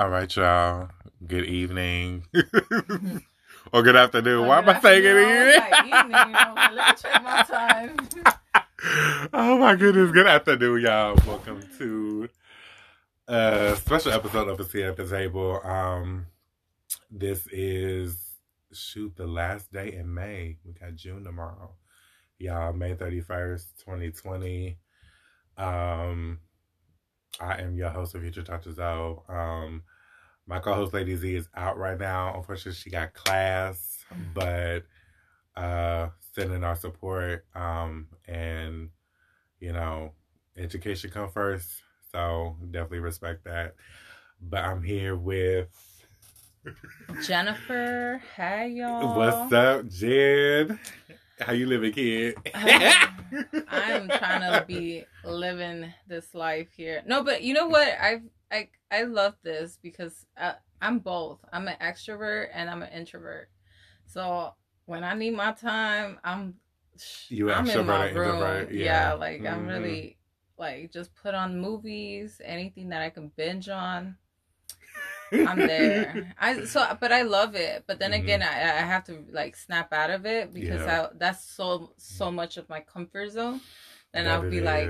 All right, y'all. Good evening. or good afternoon. Why am I saying it again? oh my goodness. Good afternoon, y'all. Welcome to a special episode of A Seat at the Table. Um, this is shoot the last day in May. We got June tomorrow. Y'all, May 31st, 2020. Um I am your host of Future Dr. Zoe. Um, my co-host Lady Z is out right now. Unfortunately, she got class, but uh, sending our support. Um, and you know, education come first, so definitely respect that. But I'm here with Jennifer. Hi, y'all. What's up, Jen? How you living, kid? I'm trying to be living this life here. No, but you know what? I've I I love this because I, I'm both. I'm an extrovert and I'm an introvert. So when I need my time, I'm you I'm in my room. Yeah. yeah. like mm-hmm. I'm really like just put on movies, anything that I can binge on. I'm there. I so, but I love it. But then mm-hmm. again, I, I have to like snap out of it because yeah. I, that's so so much of my comfort zone. Then that I'll be like,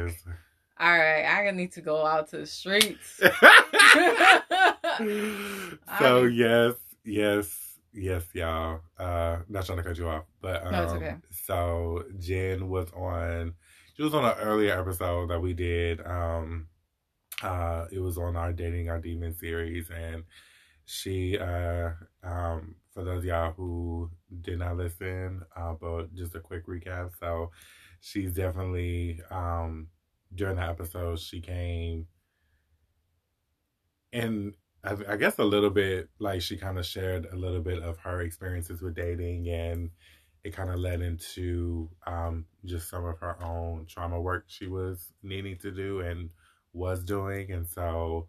all right, I need to go out to the streets. so yes, yes, yes, y'all. Uh, not trying to cut you off, but um, no, it's okay. So Jen was on. She was on an earlier episode that we did. Um, uh, it was on our Dating Our Demon series, and she, uh, um, for those y'all who did not listen, uh, but just a quick recap. So she's definitely, um, during the episode, she came and I, I guess a little bit like she kind of shared a little bit of her experiences with dating and it kind of led into um, just some of her own trauma work she was needing to do and was doing. And so,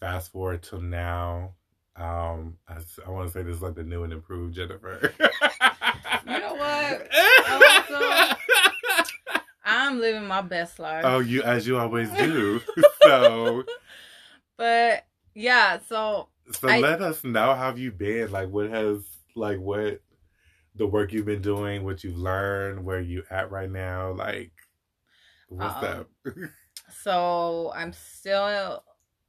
fast forward to now, um, I, I want to say this is like the new and improved Jennifer. you know what? Also, I'm living my best life. Oh, you as you always do. so, but yeah, so so I, let us know how you been. Like, what has like what the work you've been doing, what you've learned, where you at right now, like what's up? so I'm still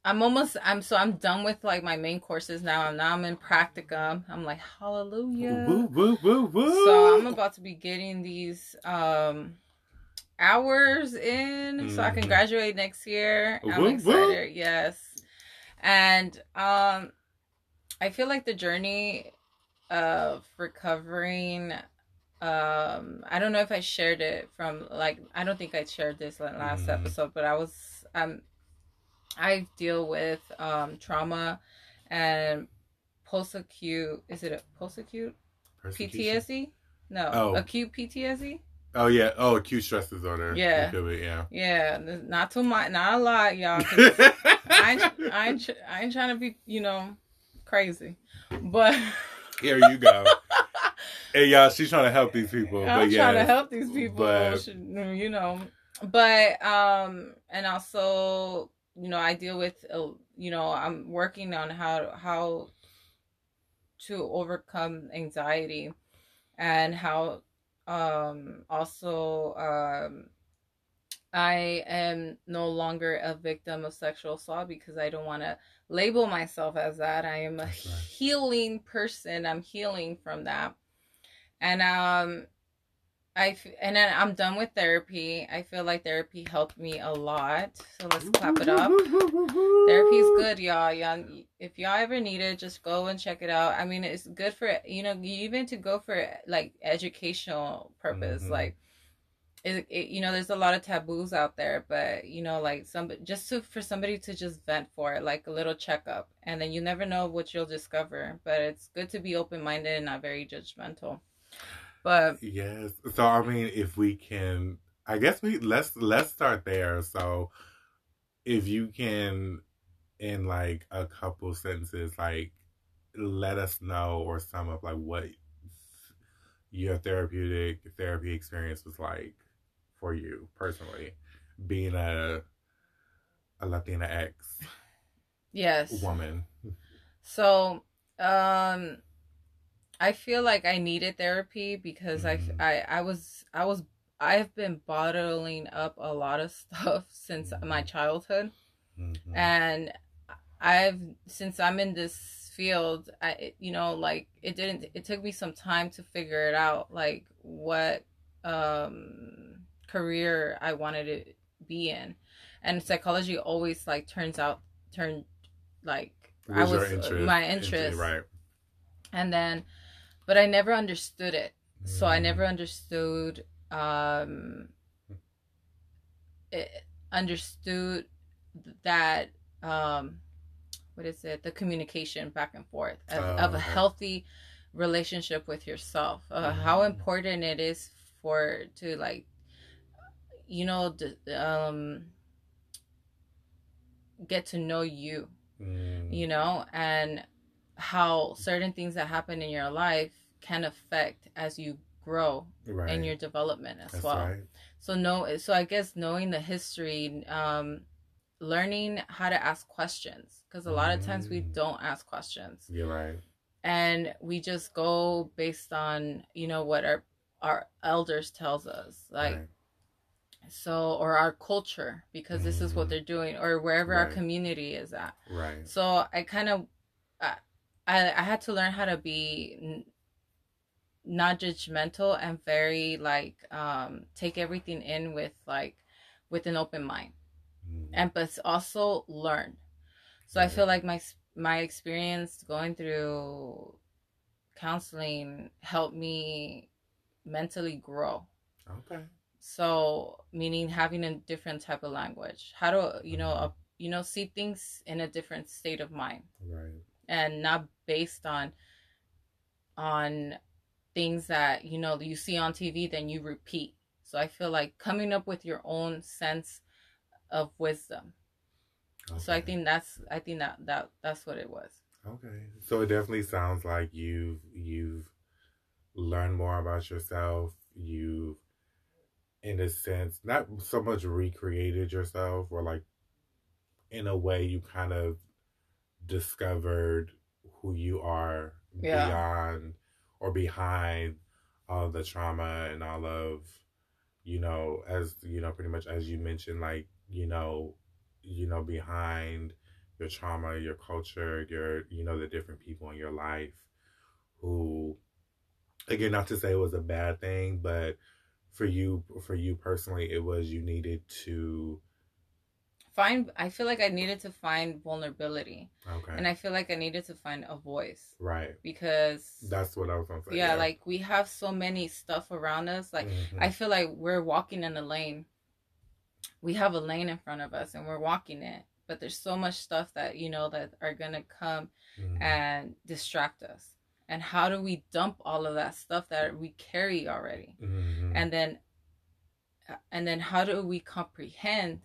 I'm almost I'm so I'm done with like my main courses now. I'm now I'm in practicum. I'm like hallelujah. Woo, woo, woo, woo. So I'm about to be getting these um hours in mm-hmm. so I can mm-hmm. graduate next year. I'm woo, excited. Woo. Yes. And um I feel like the journey of recovering um i don't know if i shared it from like i don't think i shared this last mm. episode but i was um i deal with um trauma and post acute is it a post acute ptsd no oh. acute ptsd oh yeah. Oh acute stress disorder. Yeah. be, yeah. Yeah not too much not a lot y'all I, ain't, I, ain't, I ain't trying to be you know crazy but here you go hey y'all, she's trying to help these people. I'm but trying to help these people. But... You know, but um, and also, you know, I deal with, uh, you know, I'm working on how how to overcome anxiety, and how um also um I am no longer a victim of sexual assault because I don't want to label myself as that. I am a right. healing person. I'm healing from that and um I and then I'm done with therapy. I feel like therapy helped me a lot. So let's clap it up. Therapy's good, y'all. Y'all, if y'all ever need it, just go and check it out. I mean, it's good for you know even to go for like educational purpose. Mm-hmm. Like, it, it, you know, there's a lot of taboos out there, but you know, like some just to, for somebody to just vent for it, like a little checkup, and then you never know what you'll discover. But it's good to be open minded and not very judgmental. But yes, so I mean, if we can, I guess we let's let's start there. So if you can, in like a couple sentences, like let us know or sum up like what your therapeutic therapy experience was like for you personally, being a a Latina ex. yes woman. So, um, I feel like I needed therapy because Mhm. I, I, I was, I was, I've been bottling up a lot of stuff since my childhood, Mhm. and I've since I'm in this field, I, you know, like it didn't. It took me some time to figure it out, like what um career I wanted to be in, and psychology always like turns out turned like I Was your was interest- my interest, interest, right? and then, but I never understood it. So I never understood um it, understood that um what is it the communication back and forth of, Oh, of a okay. healthy relationship with yourself uh, how Mhm. important it is for to like you know d- um get to know you Mm. you know, and how certain things that happen in your life can affect as you grow right. in your development as That's well. right. So no, so I guess knowing the history, um, learning how to ask questions because a lot of times we Mm. don't ask questions You're right. and we just go based on you know what our our elders tells us like right. so or our culture because this is what Mhm. they're doing or wherever our community is at Right. so I kind of, I, I I had to learn how to be n- not judgmental and very like um take everything in with like with an open mind Mm. and but also learn. So I feel like my my experience going through counseling helped me mentally grow. Okay. So meaning having a different type of language, how to you know Mhm. uh, you know see things in a different state of mind Right. And not based on on things that you know you see on TV then you repeat. So I feel like coming up with your own sense of wisdom. So I think that's I think that that that's what it was. Okay. So it definitely sounds like you've you've learned more about yourself. You've in a sense not so much recreated yourself or like in a way you kind of discovered who you are Yeah. beyond or behind all the trauma and all of you know as you know pretty much as you mentioned like you know you know behind your trauma your culture your you know the different people in your life who again not to say it was a bad thing but for you for you personally it was you needed to Find I feel like I needed to find vulnerability okay and I feel like I needed to find a voice right because that's what i was gonna say yeah, like we have so many stuff around us like Mhm. I feel like we're walking in a lane. We have a lane in front of us and we're walking it, but there's so much stuff that you know that are gonna come Mhm. and distract us. And how do we dump all of that stuff that we carry already? Mhm. And then, and then how do we comprehend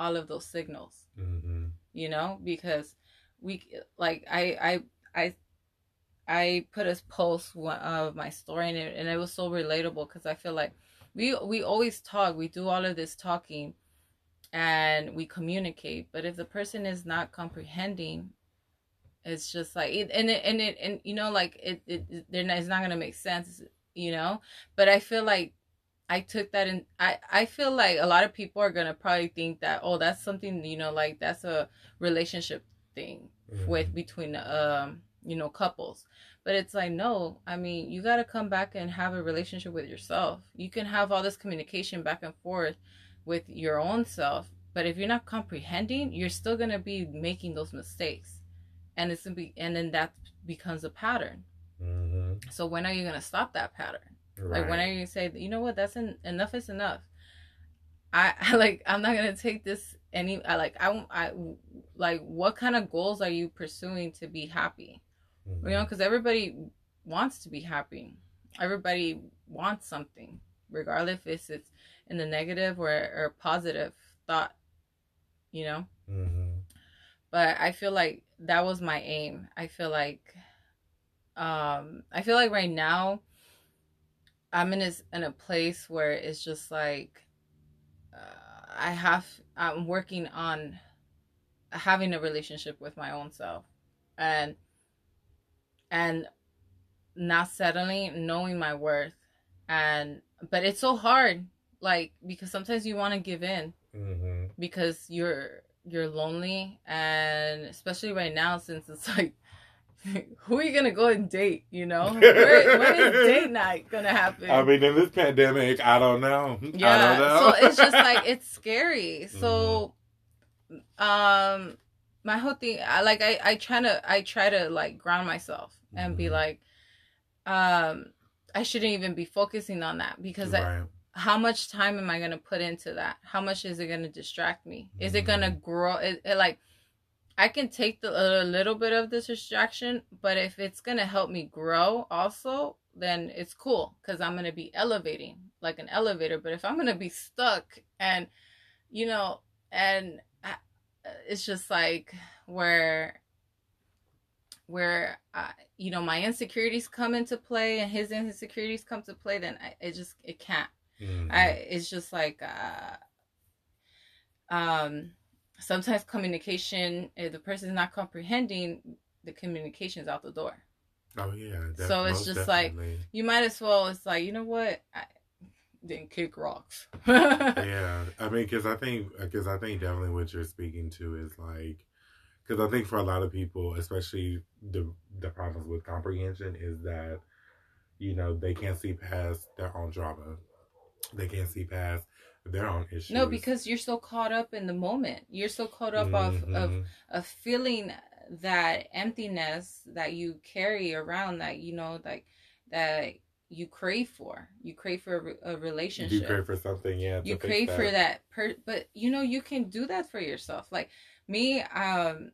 all of those signals? Mhm. You know, because we like I I I I put a post of my story and it, and it was so relatable because I feel like we we always talk, we do all of this talking, and we communicate. But if the person is not comprehending, it's just like it, and it and it and you know like it, it, it they're not, it's not gonna make sense, you know. But I feel like I took that in. I I feel like a lot of people are gonna probably think that oh that's something you know like that's a relationship thing with between um you know couples. But it's like no i mean you got to come back and have a relationship with yourself. You can have all this communication back and forth with your own self but if you're not comprehending you're still going to be making those mistakes. And it's gonna be and then that becomes a pattern. Mhm. so when are you going to stop that pattern right. like when you say you know what that's en- enough is enough I, I like i'm not going to take this any i like i i like what kind of goals are you pursuing to be happy Mhm. you know because everybody wants to be happy everybody wants something regardless if it's in the negative or, or positive thought you know Mhm. but i feel like that was my aim i feel like um i feel like right now i'm in this in a place where it's just like uh, i have i'm working on having a relationship with my own self. And and not settling knowing my worth. And but it's so hard like because sometimes you want to give in mm-hmm. because you're you're lonely. And especially right now since it's like who are you gonna go and date? You know, Where, when is date night gonna happen? I mean, in this pandemic, I don't know. Yeah, don't know. so it's just like it's scary. So, mm-hmm. um, my whole thing, I like, I I try to I try to like ground myself and mm-hmm. be like, um, I shouldn't even be focusing on that because right. I, how much time am I going to put into that? How much is it going to distract me? Is it going to mm. grow? It, it, like, I can take the, a little bit of this distraction, but if it's going to help me grow also, then it's cool because I'm going to be elevating like an elevator. But if I'm going to be stuck and, you know, and I, it's just like where where I, you know my insecurities come into play and his insecurities come to play then I, it just it can't mm-hmm. i it's just like uh um sometimes communication if the person is not comprehending the communication is out the door. Oh yeah so it's just definitely. like you might as well it's like you know what? I, then kick rocks. Yeah i mean because i think because i think definitely what you're speaking to is like because I think for a lot of people, especially the the problems with comprehension, is that you know they can't see past their own drama, they can't see past their own issues. No, because you're so caught up in the moment. You're so caught up mm-hmm. of of of feeling that emptiness that you carry around that you know like that you crave for. You crave for a, a relationship. You crave for something, yeah. You crave that. for that, per- but you know you can do that for yourself. Like me, um,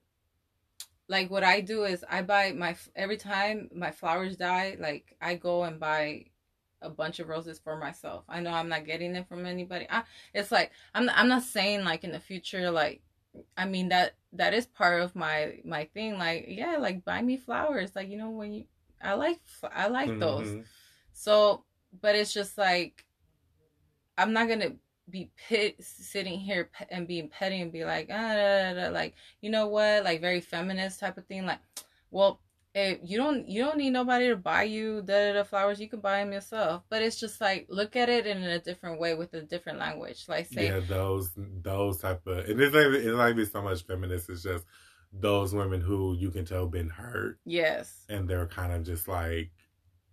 like what I do is I buy my every time my flowers die, like I go and buy a bunch of roses for myself. I know I'm not getting it from anybody. I, it's like I'm I'm not saying like in the future like I mean that that is part of my my thing like yeah like buy me flowers like you know when you I like I like mm-hmm. those. So but it's just like I'm not going to be pit sitting here and being petty and be like ah, da, da, da, like you know what like very feminist type of thing like well you don't you don't need nobody to buy you the, the flowers. You can buy them yourself. But it's just like look at it in a different way with a different language. Like say yeah those those type of and it's like it's like be so much feminist. It's just those women who you can tell been hurt. Yes. And they're kind of just like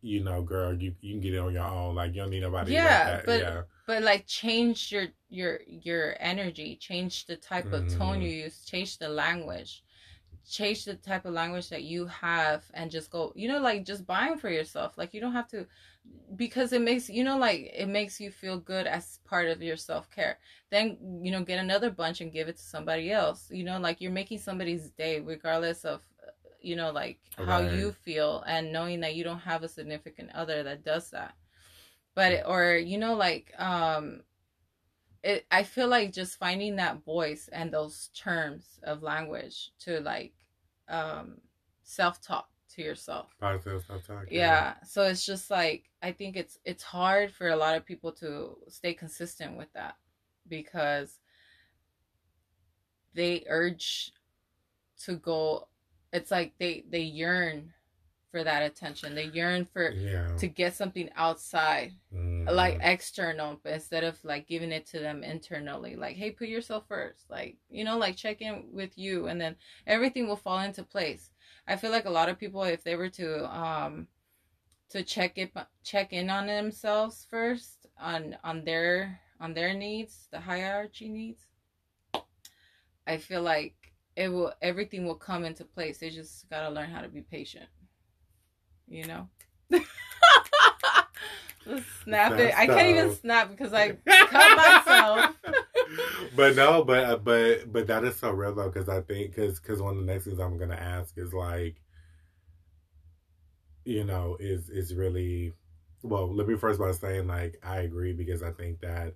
you know, girl, you you can get it on your own. Like you don't need nobody. Yeah, like but yeah. but like change your your your energy, change the type of mm-hmm. tone you use, change the language, change the type of language that you have, and just go. You know, like just buying for yourself. Like you don't have to, because it makes you know like it makes you feel good as part of your self care. Then you know get another bunch and give it to somebody else. You know, like you're making somebody's day, regardless of you know like right. how you feel and knowing that you don't have a significant other that does that but or you know like um it i feel like just finding that voice and those terms of language to like um self-talk to yourself positive self-talk yeah. yeah so it's just like i think it's it's hard for a lot of people to stay consistent with that because they urge to go it's like they they yearn for that attention. They yearn for yeah. to get something outside, mm. like external, but instead of like giving it to them internally. Like, hey, put yourself first. Like, you know, like check in with you, and then everything will fall into place. I feel like a lot of people, if they were to um to check it check in on themselves first on on their on their needs, the hierarchy needs. I feel like it will everything will come into place. They just gotta learn how to be patient. You know? snap it. I can't even snap because I cut myself. but no, but uh, but but that is so real though because I think because because one of the next things I'm gonna ask is like, you know, is is really well. Let me first by saying like I agree because I think that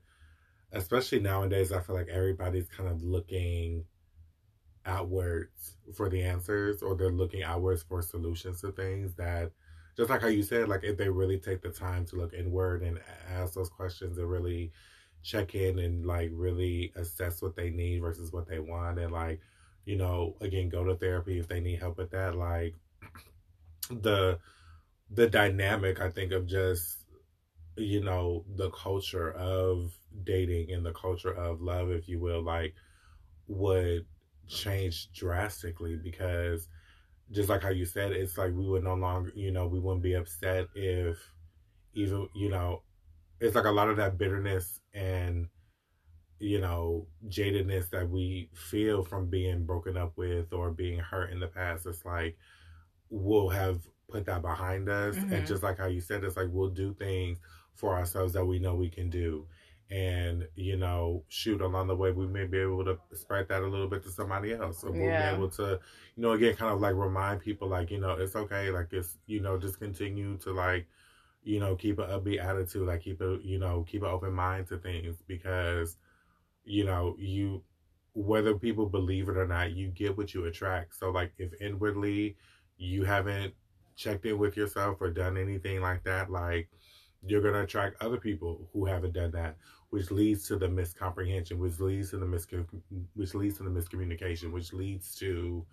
especially nowadays I feel like everybody's kind of looking outwards for the answers or they're looking outwards for solutions to things that just like how you said like if they really take the time to look inward and ask those questions and really check in and like really assess what they need versus what they want and like you know, again, go to therapy if they need help with that. Like the the dynamic, I think, of just you know the culture of dating and the culture of love, if you will, like would change drastically because just like how you said, it's like we would no longer, you know, we wouldn't be upset if even, you know, it's like a lot of that bitterness and you know jadedness that we feel from being broken up with or being hurt in the past it's like we'll have put that behind us mm-hmm. and just like how you said it's like we'll do things for ourselves that we know we can do and you know shoot along the way we may be able to spread that a little bit to somebody else or we'll yeah. be able to you know again kind of like remind people like you know it's okay like it's you know just continue to like you know keep an upbeat attitude like keep a you know keep an open mind to things because you know, you whether people believe it or not, you get what you attract. So like if inwardly you haven't checked in with yourself or done anything like that, like you're gonna attract other people who haven't done that, which leads to the miscomprehension, which leads to the mis which leads to the miscommunication, which leads to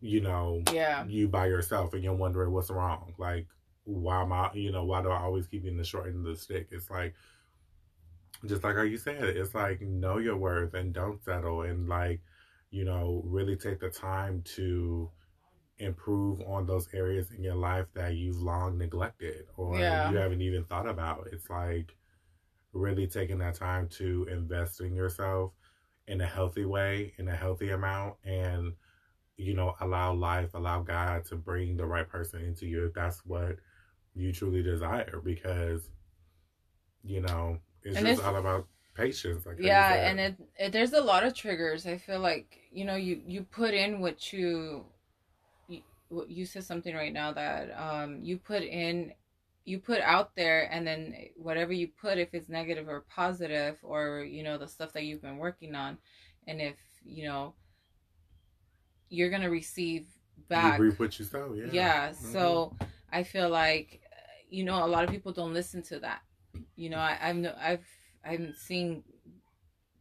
you know yeah you by yourself and you're wondering what's wrong. Like why am I you know, why do I always keep getting the short end of the stick? It's like just like how you said, it's like know your worth and don't settle and like, you know, really take the time to improve on those areas in your life that you've long neglected or yeah. you haven't even thought about. It's like really taking that time to invest in yourself in a healthy way, in a healthy amount, and you know, allow life, allow God to bring the right person into you if that's what you truly desire because you know it's and just it's, all about patience. Like yeah, and it, it, there's a lot of triggers. I feel like you know you you put in what you you, you said something right now that um you put in you put out there and then whatever you put if it's negative or positive or you know the stuff that you've been working on and if you know you're gonna receive back you reap what you sow yeah yeah mm-hmm. so i feel like you know a lot of people don't listen to that you know, I, I've I've I've seen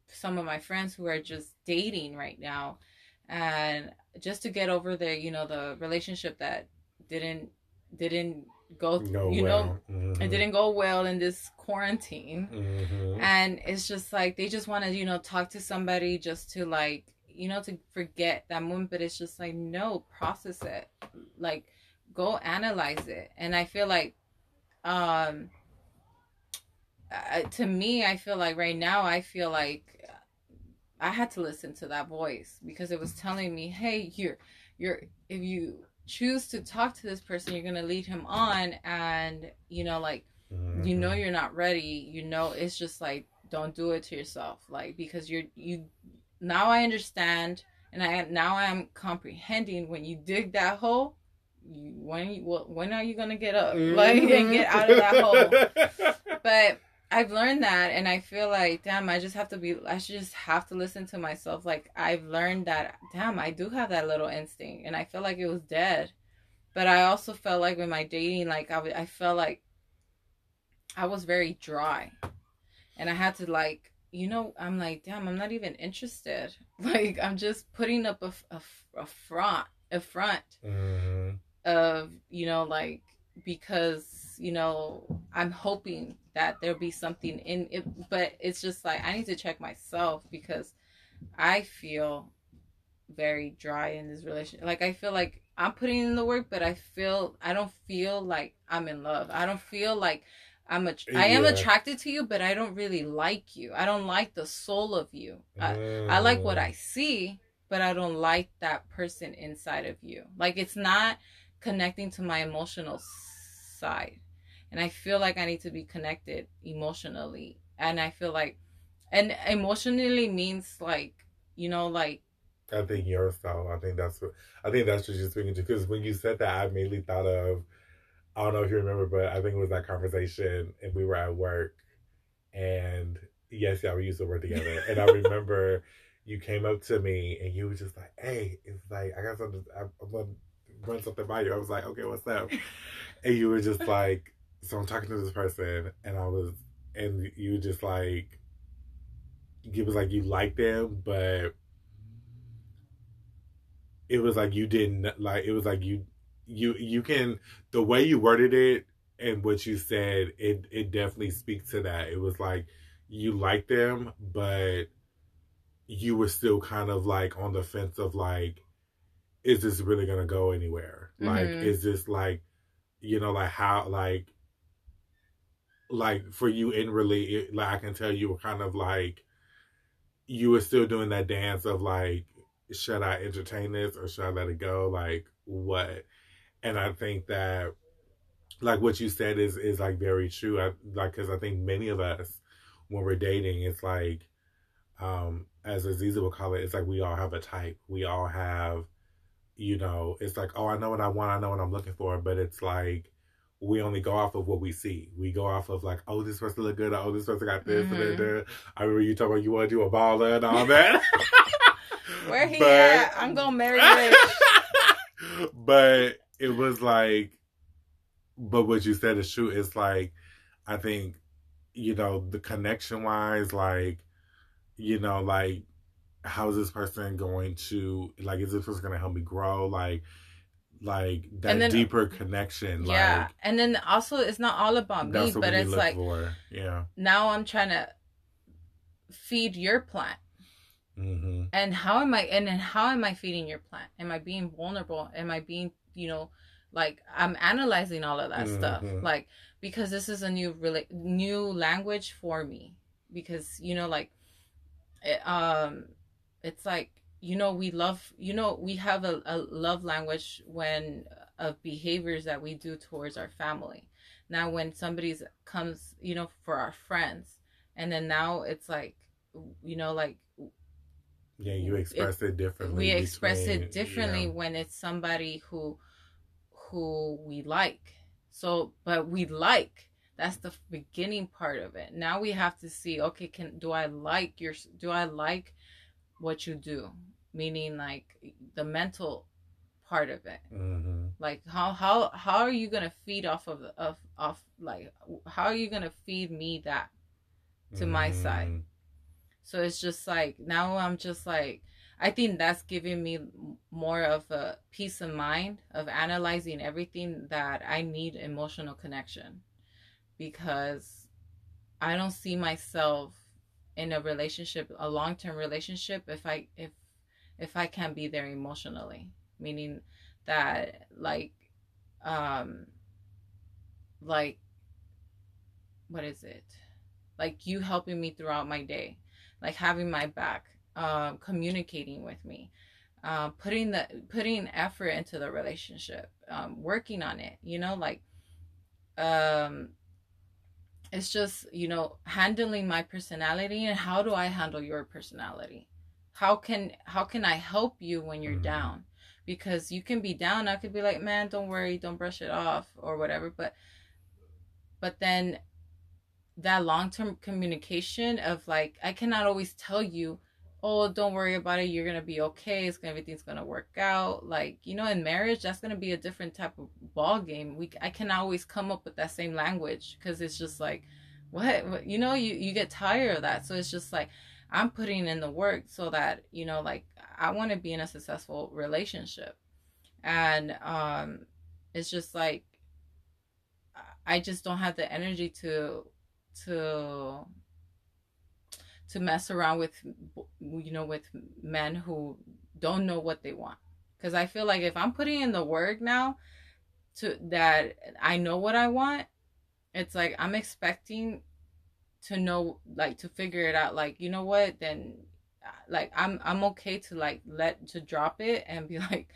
some of my friends who are just dating right now, and just to get over the you know the relationship that didn't didn't go, go you well. know mm-hmm. it didn't go well in this quarantine mm-hmm. and it's just like they just want to you know talk to somebody just to like you know to forget that moment but it's just like no process it like go analyze it and i feel like um uh, to me, I feel like right now, I feel like I had to listen to that voice because it was telling me, "Hey, you're, you're, if you choose to talk to this person, you're gonna lead him on, and you know, like, mm-hmm. you know, mm-hmm. you're not ready. You know, it's just like, don't do it to yourself, like, because you're, you. Now I understand, and I now I'm comprehending when you dig that hole. You, when you, well, when are you gonna get up, mm-hmm. like, and get out of that hole? but I've learned that and I feel like damn I just have to be I should just have to listen to myself. Like I've learned that damn I do have that little instinct and I feel like it was dead. But I also felt like with my dating like I, I felt like I was very dry. And I had to like you know I'm like damn I'm not even interested. Like I'm just putting up a, a, a front a front mm-hmm. of you know like because you know I'm hoping that there'll be something in it but it's just like i need to check myself because i feel very dry in this relationship. Like i feel like i'm putting in the work but i feel i don't feel like i'm in love. I don't feel like i'm a yeah. i am attracted to you but i don't really like you. I don't like the soul of you. Mm. I, I like what i see but i don't like that person inside of you. Like it's not connecting to my emotional side and I feel like I need to be connected emotionally. And I feel like, and emotionally means like, you know, like. I think yourself. I think that's what I think that's what you're speaking to. Because when you said that, I mainly thought of. I don't know if you remember, but I think it was that conversation, and we were at work, and yes, yeah, we used to work together, and I remember you came up to me and you were just like, "Hey, it's like I got something. I'm gonna run something by you." I was like, "Okay, what's up?" and you were just like, so I'm talking to this person, and I was, and you just like, it was like you like them, but it was like you didn't like it was like you you you can the way you worded it and what you said it it definitely speaks to that it was like you like them but you were still kind of like on the fence of like is this really gonna go anywhere mm-hmm. like is this like you know like how like like for you in really like i can tell you were kind of like you were still doing that dance of like should I entertain this or should I let it go? Like what? And I think that like what you said is is like very true. I like because I think many of us when we're dating, it's like um as Aziza would call it, it's like we all have a type. We all have, you know, it's like, oh, I know what I want, I know what I'm looking for, but it's like we only go off of what we see. We go off of like, oh, this person look good. Oh, this person got this. Mm-hmm. I remember you talking about you want to do a baller and all that. Where he but, at? I'm gonna marry Rich. but it was like, but what you said is true. It's like, I think, you know, the connection wise, like, you know, like, how is this person going to, like, is this person going to help me grow? Like, like that then, deeper connection. Yeah, like, and then also it's not all about me, but it's like, for. yeah. Now I'm trying to feed your plant. Mm-hmm. And how am I? And then how am I feeding your plant? Am I being vulnerable? Am I being, you know, like I'm analyzing all of that mm-hmm. stuff, like because this is a new really new language for me. Because you know, like, it, um, it's like you know we love you know we have a, a love language when uh, of behaviors that we do towards our family. Now, when somebody's comes, you know, for our friends, and then now it's like, you know, like yeah, you express it, it differently. We express it differently yeah. when it's somebody who who we like. So, but we like that's the beginning part of it. Now we have to see, okay, can do I like your do I like what you do? Meaning like the mental part of it. Mm-hmm. Like how how how are you gonna feed off of of off like how are you gonna feed me that to mm-hmm. my side? So it's just like now I'm just like I think that's giving me more of a peace of mind of analyzing everything that I need emotional connection because I don't see myself in a relationship, a long-term relationship if I if if I can't be there emotionally, meaning that like um like what is it? Like you helping me throughout my day like having my back, uh, communicating with me, uh, putting the putting effort into the relationship, um, working on it. You know, like um, it's just you know handling my personality and how do I handle your personality? How can how can I help you when you're mm-hmm. down? Because you can be down, I could be like, man, don't worry, don't brush it off or whatever. But but then that long-term communication of like i cannot always tell you oh don't worry about it you're gonna be okay it's gonna everything's gonna work out. Like you know in marriage that's gonna be a different type of ball game we i can always come up with that same language because it's just like what, what you know you you get tired of that. So it's just like i'm putting in the work so that you know like i want to be in a successful relationship. And um it's just like i just don't have the energy to to to mess around with you know with men who don't know what they want because i feel like if i'm putting in the work now to that i know what i want it's like i'm expecting to know like to figure it out like you know what then uh, like i'm i'm okay to like let to drop it and be like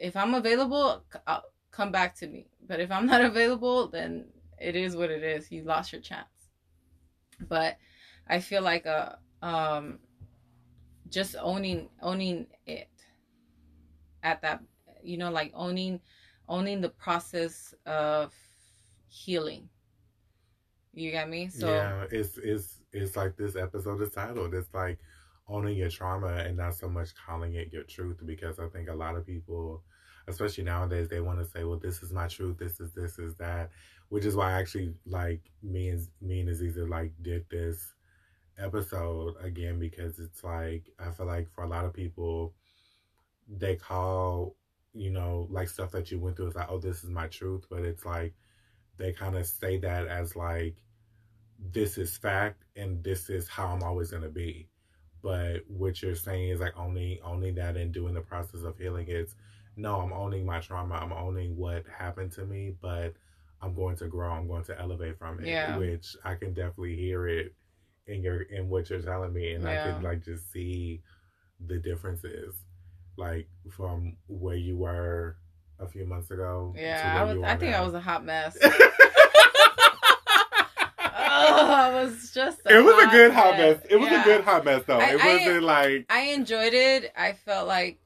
if i'm available I'll uh, come back to me but if i'm not available then it is what it is. You lost your chance. But I feel like a uh, um just owning owning it at that you know like owning owning the process of healing. You got me? So Yeah, it's it's it's like this episode is titled. It's like owning your trauma and not so much calling it your truth because I think a lot of people especially nowadays they want to say well this is my truth this is this is that which is why I actually like me and me and Aziza like did this episode again because it's like I feel like for a lot of people they call you know like stuff that you went through is like oh this is my truth but it's like they kind of say that as like this is fact and this is how i'm always going to be but what you're saying is like owning owning that and doing the process of healing is no i'm owning my trauma i'm owning what happened to me but i'm going to grow i'm going to elevate from it Yeah. which i can definitely hear it in your in what you're telling me and i Yeah. could like just see the differences like from where you were a few months ago to Yeah, I was. I think I was a hot mess. oh, I was just. it was a good hot mess. It was Yeah. a good hot mess though. I- it wasn't like I enjoyed it. I felt like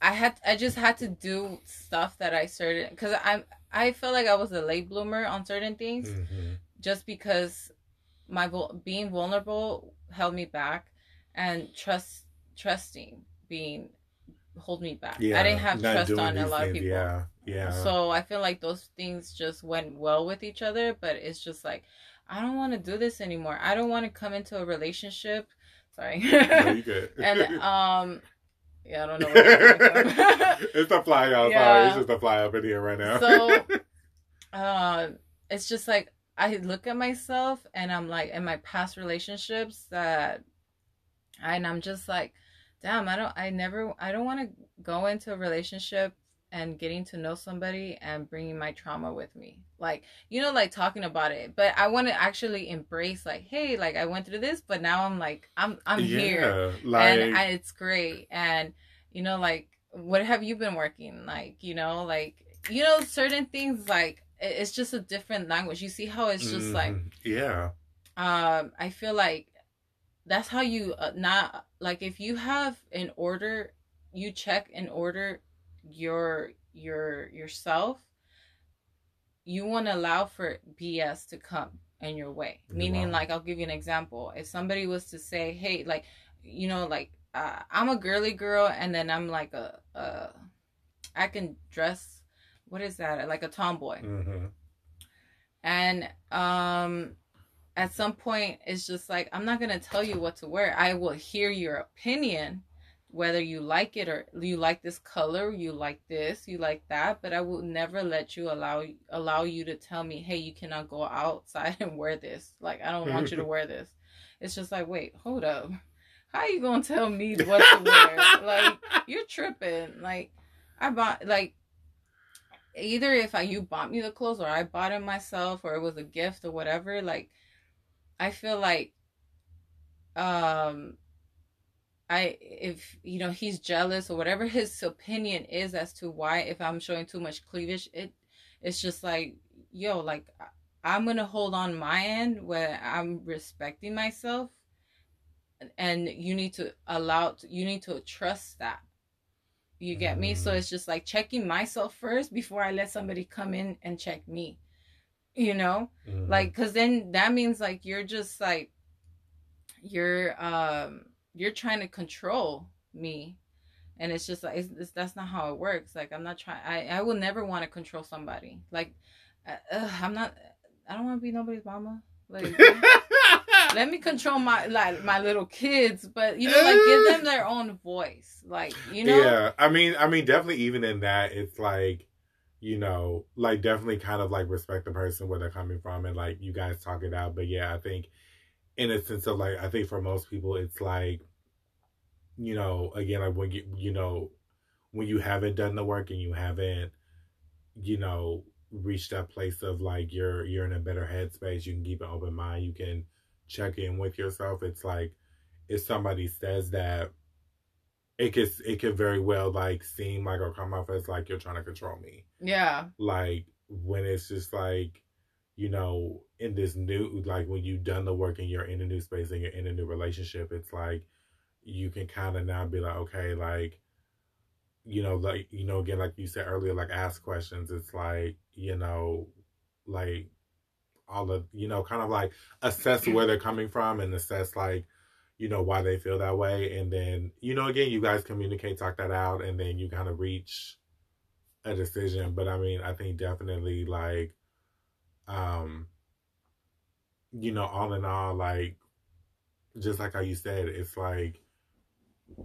I had. I just had to do stuff that I certain because I'm. I felt like I was a late bloomer on certain things, Mhm. just because my being vulnerable held me back, and trust trusting being hold me back. yeah. I didn't have trust on a lot of people. Yeah, yeah. So I feel like those things just went well with each other, but it's just like I don't want to do this anymore. I don't want to come into a relationship. Sorry. no, and um yeah, I don't know where that's coming from. it's a fly outside. Yeah. It's just a fly up in here right now. So uh, it's just like I look at myself and I'm like in my past relationships that and I'm just like damn, I don't I never I don't want to go into a relationship and getting to know somebody and bringing my trauma with me. Like, you know like talking about it, but I want to actually embrace like, hey, like I went through this, but now I'm like I'm I'm yeah, here. Like and I, it's great. And you know like what have you been working? Like you know like you know certain things like it's just a different language. You see how it's just like mhm, yeah, um i feel like that's how you uh, not like if you have an order you check and order your your yourself you want to allow for bs to come in your way. Meaning Wow. like i'll give you an example. If somebody was to say hey like you know like uh, i'm a girly girl and then i'm like a, a i can dress what is that? Like a tomboy. Hmm and um at some point it's just like i'm not going to tell you what to wear. I will hear your opinion whether you like it or you like this color you like this you like that but i will never let you allow allow you to tell me hey you cannot go outside and wear this. Like i don't want you to wear this. It's just like wait hold up. How you gonna tell me what to wear? Like you're tripping. Like i bought like either if I you bought me the clothes or I bought it myself or it was a gift or whatever, like I feel like um I if you know he's jealous or whatever his opinion is as to why if I'm showing too much cleavage, it it's just like yo, like I'm gonna hold on my end where I'm respecting myself and you need to allow you need to trust that you get me? So it's just like checking myself first before i let somebody come in and check me you know? Mhm. like because then that means like you're just like you're um you're trying to control me. And it's just like it's, it's, that's not how it works. Like i'm not trying i i will never want to control somebody. Like uh, i'm not i don't want to be nobody's mama. Like let me control my like my little kids but you know like give them their own voice like you know Yeah, I mean, I mean, definitely even in that, it's like, you know, like definitely kind of like respect the person where they're coming from and like you guys talk it out. But yeah, I think in a sense of like, I think for most people, it's like, you know, again, like when you, you know, when you haven't done the work and you haven't, you know, reached that place of like you're you're in a better headspace, you can keep an open mind, you can check in with yourself. It's like if somebody says that it could it could very well like seem like or come off as like you're trying to control me. yeah Like when it's just like, you know, in this new like when you've done the work and you're in a new space and you're in a new relationship, it's like you can kind of now be like, okay, like, you know, like you know, again, like you said earlier, like ask questions. It's like, you know, like all of you know, kind of like assess where they're coming from and assess like you know why they feel that way. And then you know again you guys communicate talk that out and then you kind of reach a decision. But i mean i think definitely like um you know all in all like just like how you said it's like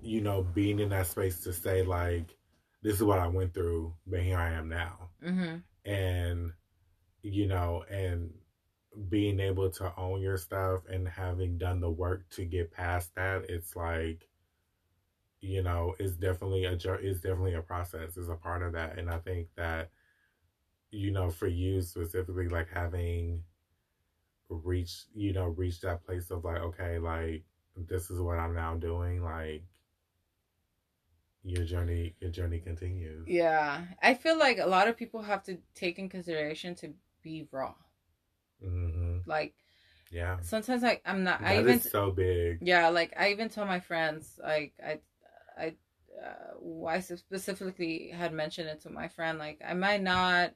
you know, being in that space to say like, this is what I went through, but here I am now, mm-hmm. and you know, and being able to own your stuff and having done the work to get past that, it's like, you know, it's definitely a it's definitely a process. It's a part of that, and I think that, you know, for you specifically, like having reached, you know, reached that place of like, okay, like this is what I'm now doing, like your journey your journey continues yeah i feel like a lot of people have to take in consideration to be raw mm-hmm. like yeah. sometimes like i'm not that i even so big. Yeah like i even tell my friends like i i uh, i specifically had mentioned it to my friend like i might not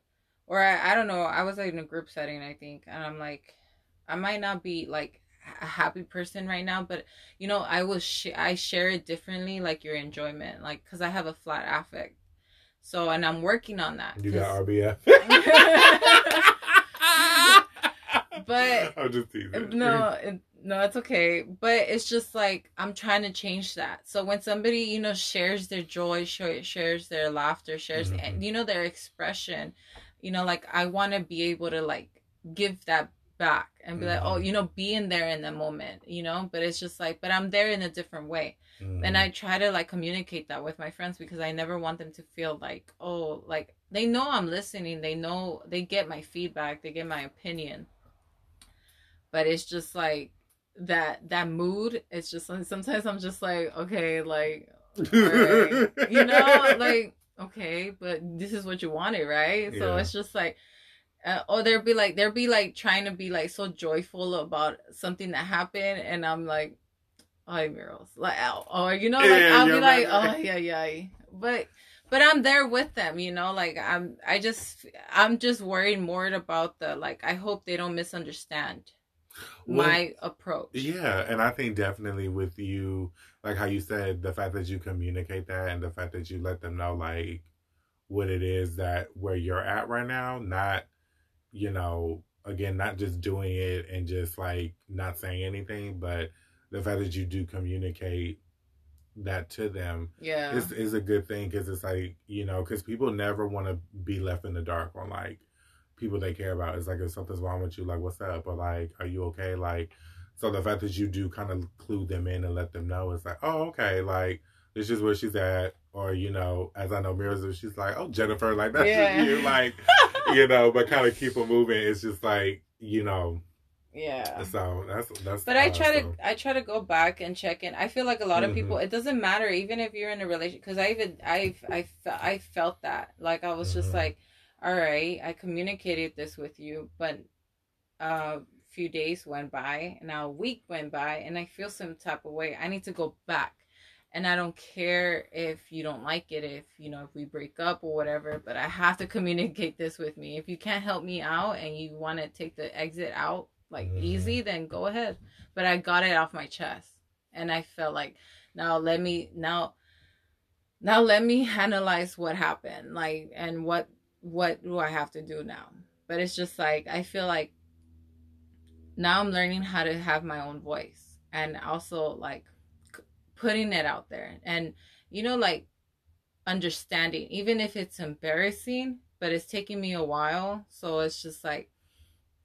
or I, I don't know i was like in a group setting i think and i'm like i might not be like a happy person right now but you know i will sh- i share it differently like your enjoyment like because i have a flat affect. So and i'm working on that you got rbf but i'm just teasing no it, no it's okay but it's just like i'm trying to change that so when somebody you know shares their joy shares their laughter shares mm-hmm. you know their expression you know like i want to be able to like give that back and be mm-hmm. like, oh, mm-hmm. you know, being there in the moment, you know, but it's just like, but I'm there in a different way. Mm-hmm. And I try to like communicate that with my friends because I never want them to feel like, oh, like they know I'm listening. They know they get my feedback, they get my opinion. But it's just like that that mood, it's just like sometimes I'm just like, okay, like right. you know, like okay, but this is what you wanted, right? Yeah. So it's just like uh, or they'll be like they'll be like trying to be like so joyful about something that happened and i'm like oh mirrors like or you know like yeah, i'll be like oh yeah yeah but but i'm there with them you know like i'm i just i'm just worried more about the like i hope they don't misunderstand well, my approach. Yeah and i think definitely with you like how you said the fact that you communicate that and the fact that you let them know like what it is that where you're at right now not you know, again, not just doing it and just like not saying anything, but the fact that you do communicate that to them yeah. is, is a good thing because it's like you know because people never want to be left in the dark on like people they care about it's like if something's wrong with you like what's up or like are you okay like so the fact that you do kind of clue them in and let them know it's like oh okay like this is where she's at or you know as i know mirrors she's like oh jennifer like that's yeah. you like you know, but kind of keep them moving. It's just like you know. Yeah. So that's that's. But I try to I try to go back and check in. I feel like a lot of mm-hmm. people. It doesn't matter even if you're in a relationship because I even I've I I felt that like I was mm-hmm. just like, all right, I communicated this with you, but a few days went by, and now a week went by, and I feel some type of way. I need to go back and I don't care if you don't like it, if you know, if we break up or whatever, but I have to communicate this with me. If you can't help me out and you want to take the exit out like mm-hmm. easy, then go ahead. But I got it off my chest and I felt like now let me now now let me analyze what happened like and what what do I have to do now. But it's just like I feel like now I'm learning how to have my own voice and also like putting it out there and you know like understanding even if it's embarrassing but it's taking me a while so it's just like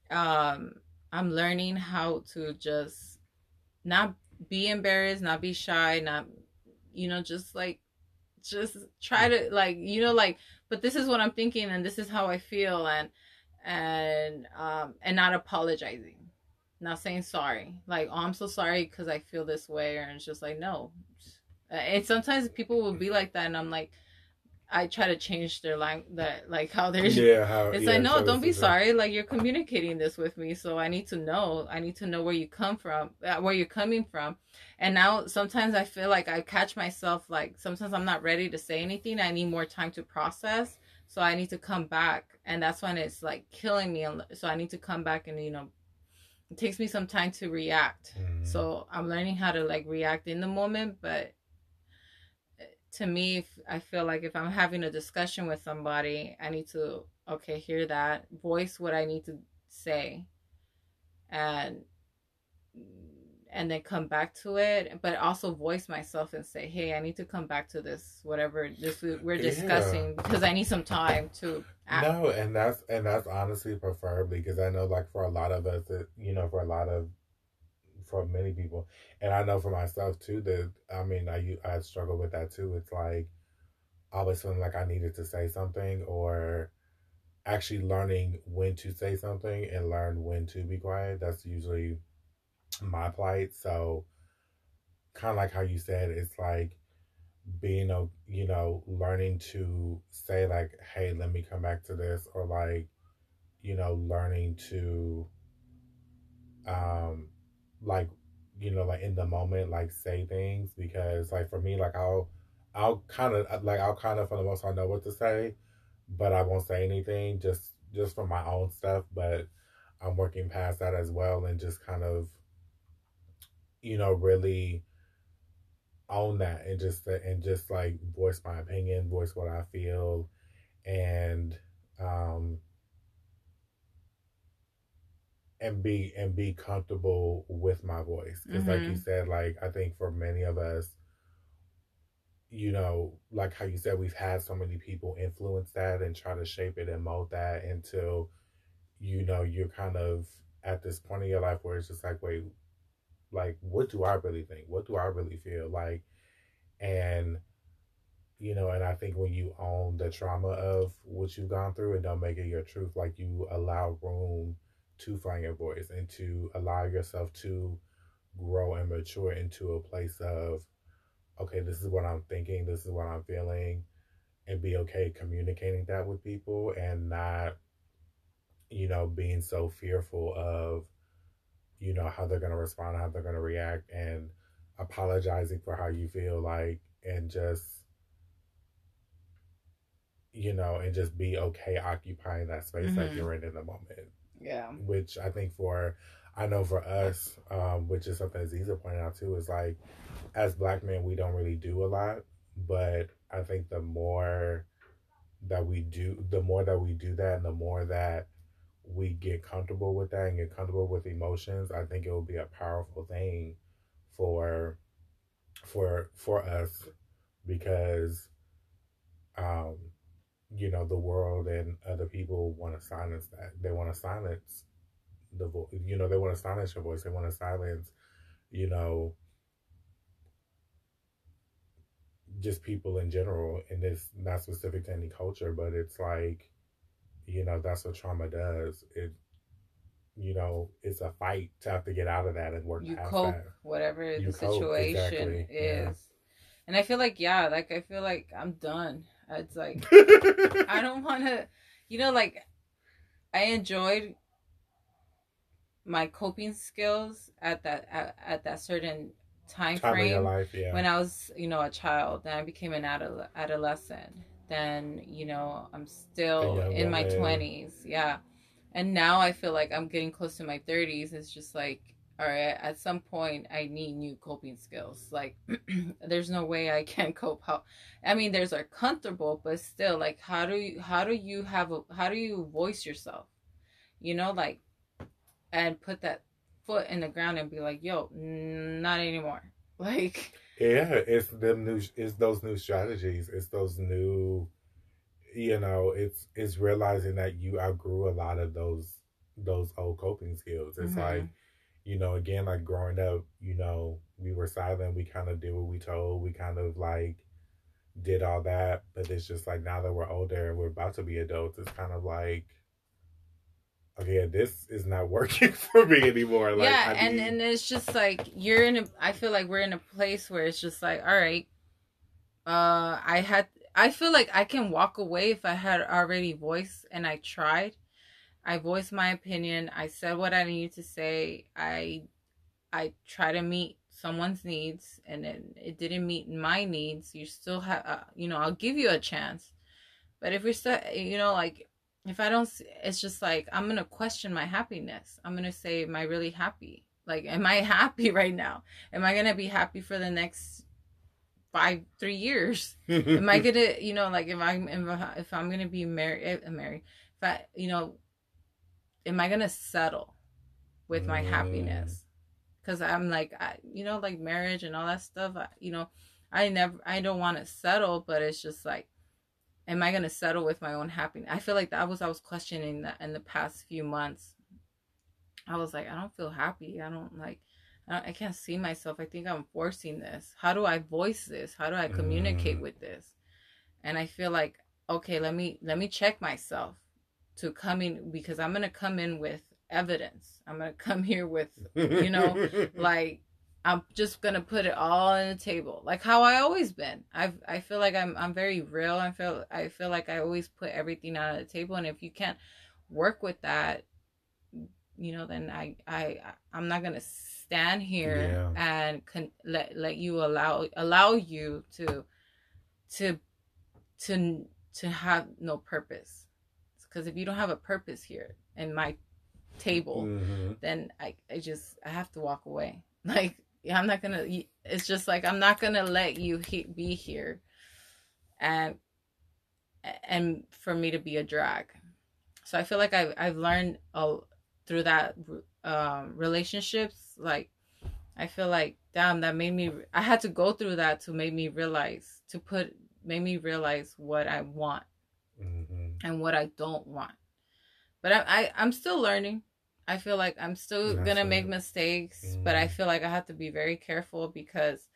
um i'm learning how to just not be embarrassed not be shy not you know just like just try to like you know like but this is what i'm thinking and this is how i feel and and um and not apologizing. Not saying sorry. Like oh i'm so sorry because i feel this way or it's just like no. Uh, and sometimes people will be like that and i'm like i try to change their language that like how they're yeah how, it's yeah, like no don't be sorry. Like you're communicating this with me so i need to know. I need to know where you come from uh, where you're coming from. And now sometimes i feel like i catch myself like sometimes i'm not ready to say anything. I need more time to process so i need to come back. And that's when it's like killing me so i need to come back and you know it takes me some time to react. Mm. So I'm learning how to like react in the moment, but to me, if I feel like if I'm having a discussion with somebody, I need to okay, hear that, voice what I need to say, and and then come back to it but also voice myself and say hey i need to come back to this whatever this we're discussing yeah. because i need some time to act. no and that's and that's honestly preferably because i know like for a lot of us it, you know for a lot of for many people. And i know for myself too that i mean i i struggle with that too. It's like always feeling like i needed to say something or actually learning when to say something and learn when to be quiet. That's usually my plight. So, kind of like how you said, it's like being a you know learning to say like, hey, let me come back to this, or like you know learning to um like you know like in the moment like say things because like for me like I'll I'll kind of like I'll kind of for the most part know what to say, but I won't say anything just just for my own stuff. But I'm working past that as well and just kind of you know, really own that and just and just like voice my opinion, voice what I feel, and um and be and be comfortable with my voice because mm-hmm. like you mm-hmm. said like i think for many of us you know like how you said we've had so many people influence that and try to shape it and mold that until you know you're kind of at this point in your life where it's just like wait like what do i really think what do i really feel like and you know and i think when you own the trauma of what you've gone through and don't make it your truth like you allow room to find your voice and to allow yourself to grow and mature into a place of okay this is what i'm thinking this is what i'm feeling and be okay communicating that with people and not you know being so fearful of you know how they're going to respond how they're going to react and apologizing for how you feel like and just you know and just be okay occupying that space mm-hmm. that you're in in the moment yeah. which i think for i know for us um which is something Ziza pointed out too is like as black men we don't really do a lot but i think the more that we do the more that we do that and the more that we get comfortable with that and get comfortable with emotions, I think it will be a powerful thing for for for us because um you know the world and other people want to silence that they want to silence the voice you know they want to silence your voice they want to silence you know just people in general and it's not specific to any culture but it's like you know that's what trauma does it you know it's a fight to have to get out of that and work you cope that. whatever you the cope, situation exactly. is yeah. and i feel like yeah like i feel like i'm done it's like i don't want to you know like i enjoyed my coping skills at that at, at that certain time, time frame life, yeah. when i was you know a child. Then i became an adol- adolescent. Then you know i'm still in my 20s yeah. And now i feel like i'm getting close to my 30s it's just like all right at some point i need new coping skills like there's no way i can cope how i mean there's are comfortable but still like how do you how do you have a how do you voice yourself you know like and put that foot in the ground and be like yo not anymore like yeah, it's them new. It's those new strategies. It's those new. You know, it's it's realizing that you outgrew a lot of those those old coping skills. It's mm-hmm. like, you know, again, like growing up, you know, we were silent. We kind of did what we told. We kind of like did all that. But it's just like now that we're older and we're about to be adults, it's kind of like okay, this is not working for me anymore. Like, yeah, I mean, and and it's just like you're in a. I feel like we're in a place where it's just like, all right, uh, I had. I feel like I can walk away if I had already voiced and I tried. I voiced my opinion. I said what I needed to say. I, I try to meet someone's needs, and it, it didn't meet my needs. You still have, uh, you know, I'll give you a chance. But if we're still, you know, like if I don't, it's just like I'm gonna question my happiness. I'm gonna say, am I really happy? Like, am I happy right now? Am I gonna be happy for the next five, three years? am I gonna, you know, like if I'm if I'm gonna be married, eh, married, if I, you know, am I gonna settle with my mm. happiness? because I'm like, I, you know, like marriage and all that stuff. I, you know, I never, I don't want to settle, but it's just like, am I gonna settle with my own happiness? I feel like that was I was questioning that in the past few months. I was like, I don't feel happy. I don't like. I, I can't see myself. I think I'm forcing this. How do I voice this? How do I communicate mm. with this? And I feel like, okay, let me let me check myself to coming because I'm gonna come in with evidence. I'm gonna come here with, you know, like I'm just gonna put it all on the table, like how I always been. I I feel like I'm I'm very real. I feel I feel like I always put everything on the table, and if you can't work with that, you know, then I I I'm not gonna stand here yeah. and con- let let you allow allow you to to to to have no purpose because if you don't have a purpose here in my table mm-hmm. then I, I just i have to walk away like i'm not gonna it's just like i'm not gonna let you he, be here and and for me to be a drag so i feel like i've, I've learned uh, through that um, relationships like i feel like damn that made me i had to go through that to make me realize to put made me realize what i want. And what i don't want but I, I i'm still learning I feel like I'm still That's gonna make mistakes, mm. but I feel like I have to be very careful because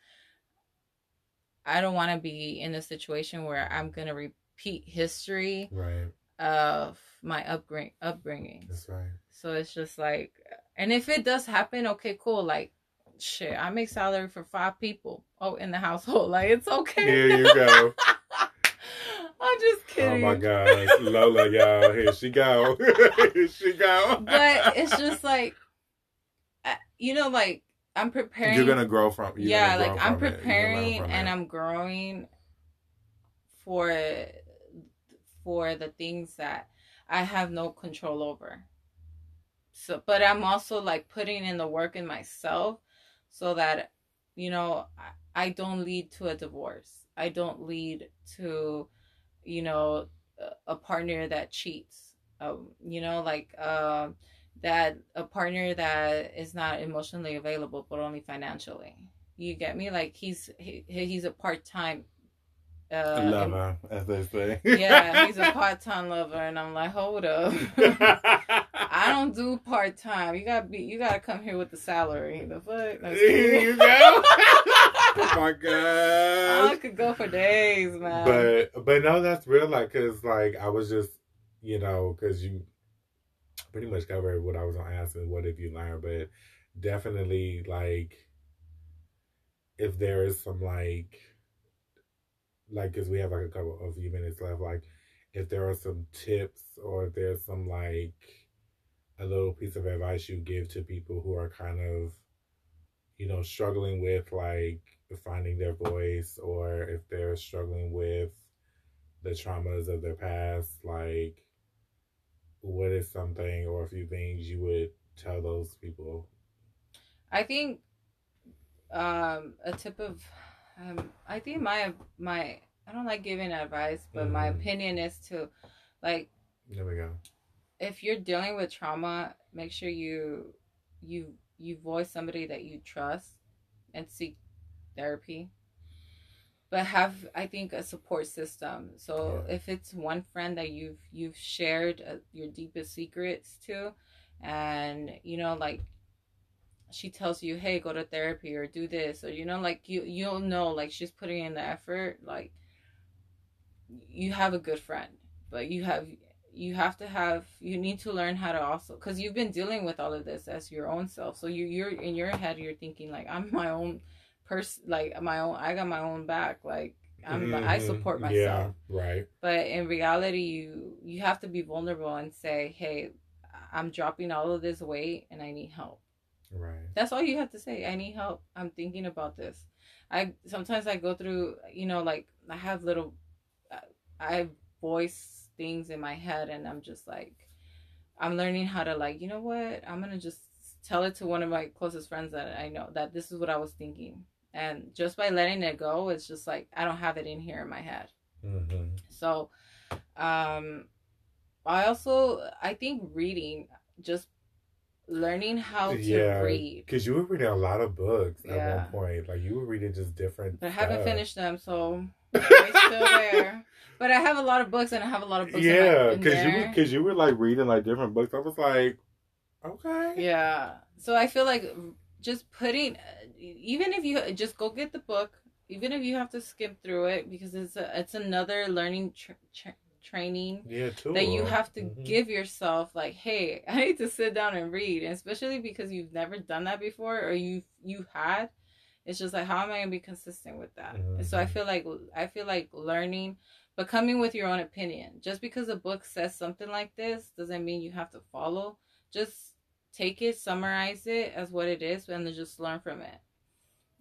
I don't want to be in a situation where I'm gonna repeat history right. of my upbring upbringing. That's right. So it's just like, and if it does happen, okay, cool. Like, shit, I make salary for five people. Oh, in the household, like it's okay. Here you go. I'm just kidding. Oh my god, Lola, y'all, here she go, here she go. but it's just like, you know, like I'm preparing. You're gonna grow from. yeah, like I'm preparing and it. I'm growing for for the things that I have no control over. So, but I'm also like putting in the work in myself so that you know I, I don't lead to a divorce. I don't lead to you know a partner that cheats um, you know like uh, that a partner that is not emotionally available but only financially you get me like he's he, he's a part-time uh, lover, as they say. yeah, he's a part-time lover, and I'm like, hold up, I don't do part-time. You gotta be, you gotta come here with the salary. The fuck? Here you go. Oh my god. I could go for days, man. But but no, that's real. Like, cause like I was just, you know, cause you pretty much covered what I was gonna ask and what have you learned, but definitely like if there is some like like because we have like a couple of few minutes left like if there are some tips or if there's some like a little piece of advice you give to people who are kind of you know struggling with like finding their voice or if they're struggling with the traumas of their past like what is something or a few things you would tell those people i think um a tip of um i think my my i don't like giving advice but mm-hmm. my opinion is to like there we go if you're dealing with trauma make sure you you you voice somebody that you trust and seek therapy. But have i think a support system. So yeah. if it's one friend that you've you've shared uh, your deepest secrets to and you know like she tells you hey go to therapy or do this or you know like you you'll know like she's putting in the effort like you have a good friend. But you have you have to have you need to learn how to also because you've been dealing with all of this as your own self. So you you're in your head you're thinking like i'm my own person like my own i got my own back like i'm mm-hmm. i support myself. yeah, right. But in reality you you have to be vulnerable and say hey i'm dropping all of this weight and i need help. Right. That's all you have to say. I need help. I'm thinking about this. I sometimes i go through you know like i have little i voice things in my head and i'm just like i'm learning how to like you know what? I'm gonna just tell it to one of my closest friends that i know that this is what i was thinking and just by letting it go it's just like i don't have it in here in my head mm-hmm. so um i also i think reading just learning how to yeah, read. Because you were reading a lot of books yeah. at one point. Like you were reading just different. But I haven't stuff. finished them, so they're still there. But I have a lot of books, and I have a lot of books. Yeah, because you because you were like reading like different books. I was like, okay. Yeah. So I feel like just putting, even if you just go get the book, even if you have to skip through it because it's a, it's another learning tra- tra- training yeah, that you have to mm-hmm. give yourself like hey i need to sit down and read and especially because you've never done that before or you you had it's just like how am i going to be consistent with that mm-hmm. and so i mm-hmm. feel like i feel like learning but coming with your own opinion just because a book says something like this doesn't mean you have to follow just take it summarize it as what it is and then just learn from it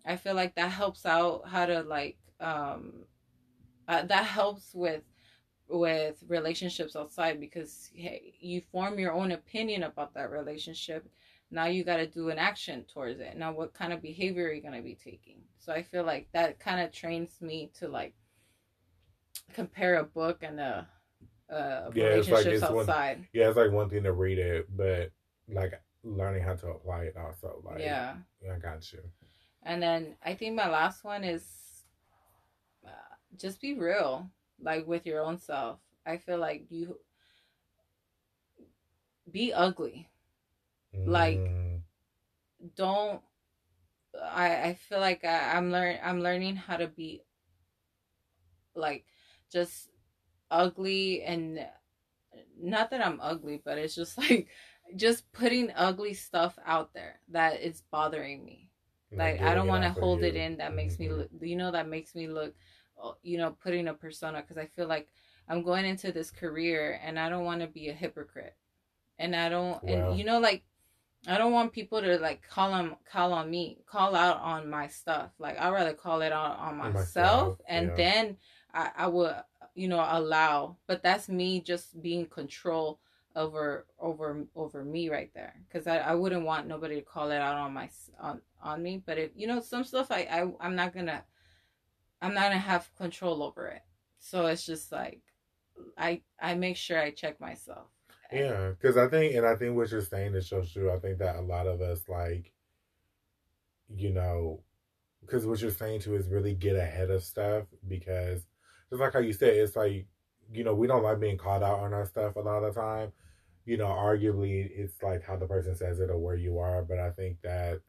i feel like that helps out how to like um uh, that helps with with relationships outside because hey, you form your own opinion about that relationship. Now you got to do an action towards it. Now, what kind of behavior are you going to be taking? So I feel like that kind of trains me to like compare a book and a, a yeah, relationships it's like it's outside. One, yeah, it's like one thing to read it, but like learning how to apply it also. Like, yeah, I got you. And then I think my last one is uh, just be real like with your own self. I feel like you be ugly. Mm. Like don't I I feel like I, I'm learn I'm learning how to be like just ugly and not that I'm ugly, but it's just like just putting ugly stuff out there that is bothering me. Like I don't want to hold you. it in. That makes mm-hmm. me look. You know, that makes me look you know, putting a persona because I feel like I'm going into this career and I don't want to be a hypocrite. And I don't, and you know, like, I don't want people to like call on call on me, call out on my stuff. Like I'd rather call it out on myself, myself and yeah. then I, I would, you know, allow. But that's me just being control over over over me right there because I, I wouldn't want nobody to call it out on my on on me but if you know some stuff I, I i'm not gonna I'm not gonna have control over it. So it's just like I I make sure I check myself. Yeah, because I think, and I think what you're saying is so true. I think that a lot of us like, you know, because what you're saying to is really get ahead of stuff because just like how you said, it's like you know we don't like being called out on our stuff a lot of the time. You know, arguably it's like how the person says it or where you are, but I think that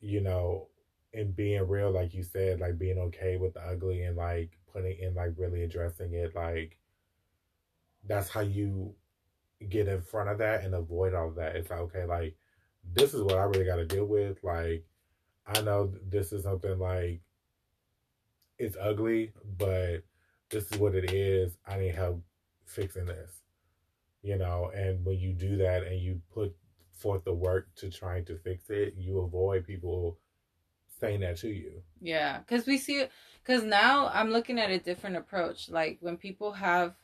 you know in being real, like you said, like being okay with the ugly and like putting in like really addressing it, like that's how you get in front of that and avoid all that. It's like, okay, like this is what I really got to deal with. Like, I know this is something like it's ugly, but this is what it is. I need help fixing this, you know. And when you do that and you put forth the work to trying to fix it, you avoid people saying that to you. Yeah, because we see it. Because now I'm looking at a different approach. Like when people have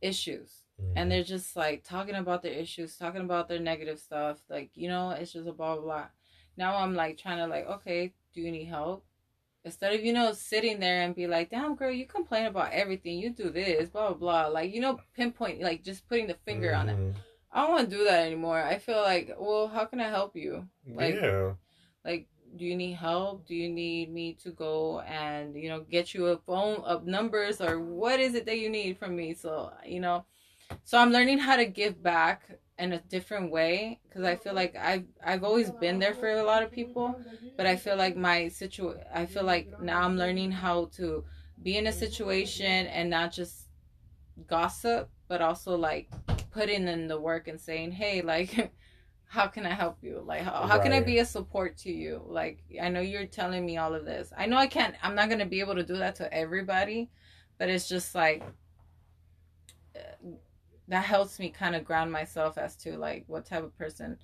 issues mm-hmm. and they're just like talking about their issues, talking about their negative stuff. Like you know, it's just a blah blah blah. Now I'm like trying to like, okay, do you need help? Instead of you know sitting there and be like, damn girl, you complain about everything, you do this, blah blah blah. Like you know, pinpoint, like just putting the finger mm-hmm. on it. Mm-hmm. I don't want to do that anymore. I feel like, well, how can I help you? Like, yeah. Like do you need help do you need me to go and you know get you a phone of numbers or what is it that you need from me so you know so i'm learning how to give back in a different way because i feel like i've i've always been there for a lot of people but i feel like my situation i feel like now i'm learning how to be in a situation and not just gossip but also like putting in the work and saying hey like how can I help you? Like, how, how can I be a support to you? Like, I know you're telling me all of this. I know I can't, I'm not going to be able to do that to everybody, but it's just like, that helps me kind of ground myself as to like what type of person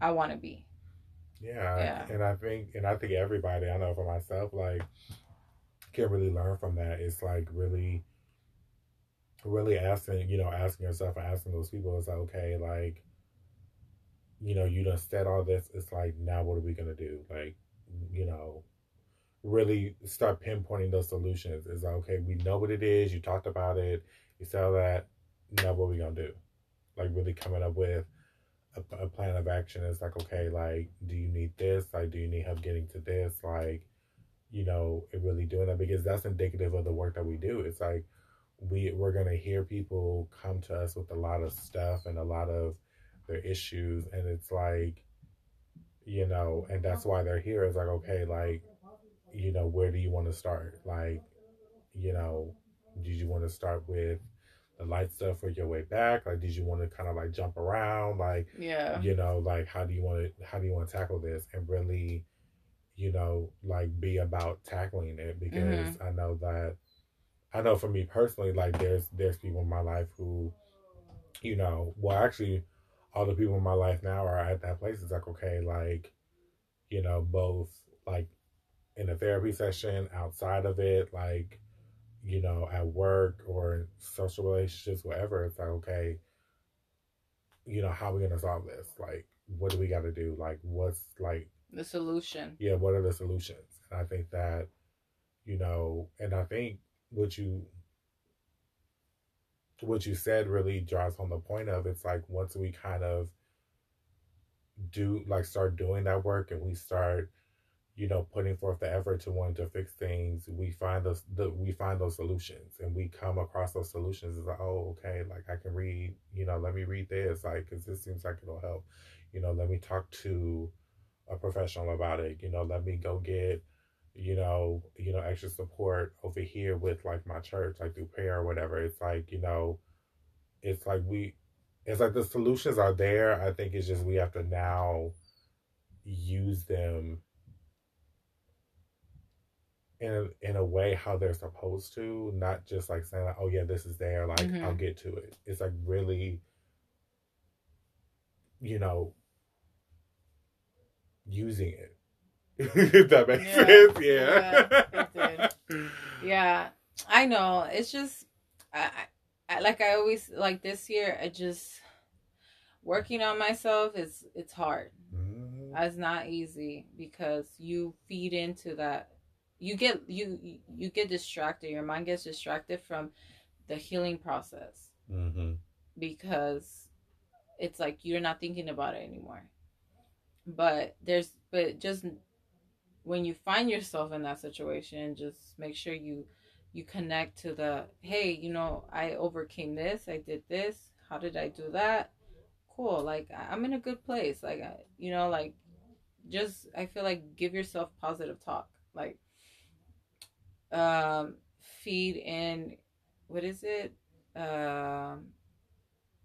I want to be. Yeah, yeah. And I think, and I think everybody, I know for myself, like, can really learn from that. It's like really, really asking, you know, asking yourself and asking those people, it's like, okay, like, you know, you done said all this. It's like, now what are we gonna do? Like, you know, really start pinpointing those solutions. Is like, okay, we know what it is. You talked about it. You said all that. Now what we gonna do? Like, really coming up with a, a plan of action. Is like okay like do you need this? Like do you need help getting to this? Like you know really doing that because that's indicative of the work that we do. It's like we we're gonna hear people come to us with a lot of stuff and a lot of their issues. And it's like you know and that's why they're here. It's like okay like you know where do you want to start? Like you know did you want to start with the light stuff for your way back? Like did you want to kind of like jump around? Like yeah. you know like how do you want to how do you want to tackle this and really you know like be about tackling it? Because mm-hmm. i know that i know for me personally like there's there's people in my life who you know well actually all the people in my life now are at that place. It's like okay like you know both like in a therapy session outside of it like you know, at work or social relationships, whatever, it's like, okay, you know, how are we gonna solve this? Like, what do we got to do? Like, what's like the solution? Yeah, what are the solutions? And I think that, you know, and I think what you what you said really drives home the point of it's like once we kind of do like start doing that work and we start you know, putting forth the effort to want to fix things, we find those the, we find those solutions, and we come across those solutions. It's like, oh, okay, like I can read, you know, let me read this, like, because this seems like it'll help. You know, let me talk to a professional about it. You know, let me go get, you know, you know, extra support over here with like my church, like through prayer or whatever. It's like, you know, it's like we, it's like the solutions are there. I think it's just we have to now use them in a, in a way how they're supposed to, not just like saying like, oh yeah, this is there, like mm-hmm. I'll get to it. It's like really, you know, using it. if that makes yeah. sense, yeah. Yeah, yeah, I know. It's just, I, I, like I always like this year. I just working on myself is it's hard. Mm-hmm. It's not easy because you feed into that you get you you get distracted. Your mind gets distracted from the healing process. Mm-hmm. because it's like you're not thinking about it anymore. But there's but just when you find yourself in that situation just make sure you you connect to the hey you know i overcame this. I did this. How did i do that? Cool. Like i'm in a good place. Like you know like just i feel like give yourself positive talk. Like um, feed in what is it? Um,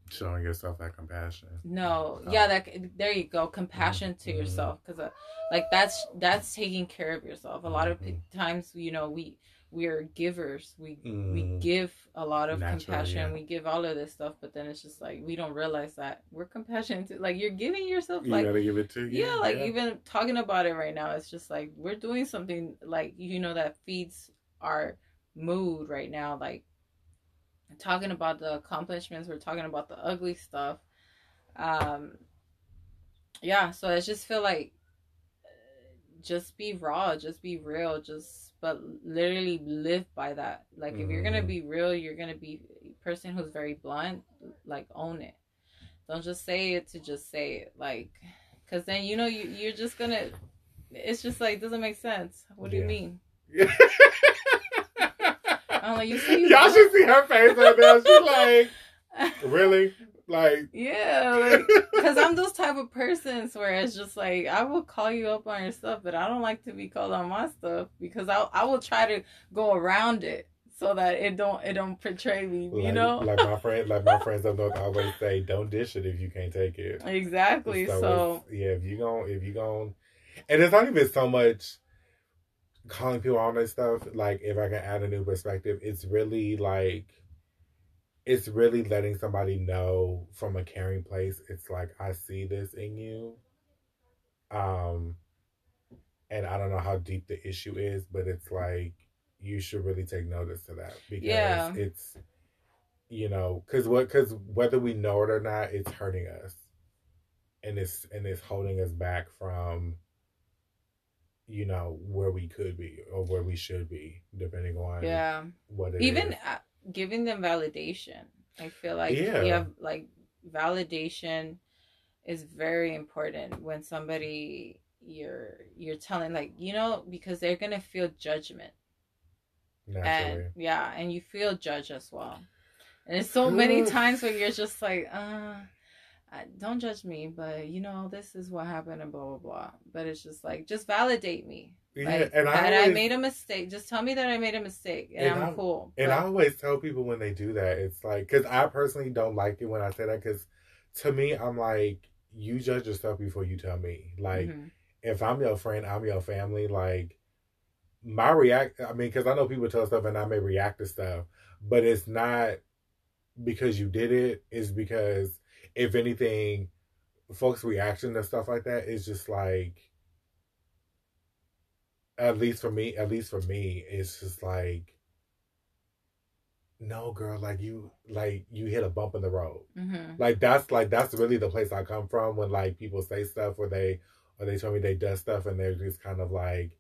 showing yourself that compassion. No, oh. yeah, that there you go, compassion mm-hmm. to yourself, because uh, like that's that's taking care of yourself. A lot mm-hmm. of times, you know, we we're givers. We mm. we give a lot of Naturally, compassion. Yeah. We give all of this stuff, but then it's just like we don't realize that we're compassionate. To, like you're giving yourself, you like gotta give it to you. Yeah, like yeah. even talking about it right now, it's just like we're doing something like you know that feeds our mood right now like talking about the accomplishments we're talking about the ugly stuff um yeah so i just feel like just be raw just be real just but literally live by that like mm-hmm. if you're gonna mm-hmm. be real you're gonna be a person who's very blunt like own it don't just say it to just say it like because then you know you, you're just gonna it's just like doesn't make sense what do yeah. you mean I'm like, you see, y'all should see her face right now. She's like, really? Like, yeah, because like, I'm those type of persons where it's just like I will call you up on your stuff, but I don't like to be called on my stuff because I I will try to go around it so that it don't it don't portray me, you like, know. like my friend, like my friends up north always say, "Don't dish it if you can't take it." Exactly. So, so yeah, if you gon' if you gon' and it's not even so much calling people on this stuff, like if I can add a new perspective, it's really like it's really letting somebody know from a caring place. It's like I see this in you. Um and I don't know how deep the issue is, but it's like you should really take notice to that because yeah. it's you know, cuz what cuz whether we know it or not, it's hurting us. And it's and it's holding us back from you know where we could be or where we should be depending on yeah. what even uh, giving them validation. I feel like yeah. we have like validation is very important when somebody you're you're telling like you know because they're gonna feel judgment. Naturally. and yeah and you feel judged as well. And there's so many times where you're just like uh don't judge me but you know this is what happened and blah blah blah but it's just like just validate me yeah, like, and I, always, I, made a mistake. Just tell me that I made a mistake, and, and I'm I, cool. And but, I always tell people when they do that, it's like because I personally don't like it when I say that because to me, I'm like, you judge yourself before you tell me. Like, mm-hmm if I'm your friend, I'm your family. Like my react, I mean, because I know people tell stuff and I may react to stuff, but it's not because you did it. It's because if anything, folks' reaction to stuff like that is just like, at least for me, at least for me, it's just like, no, girl, like you, like you hit a bump in the road. Mm-hmm. Like that's like that's really the place I come from when like people say stuff or they or they tell me they done stuff and they're just kind of like,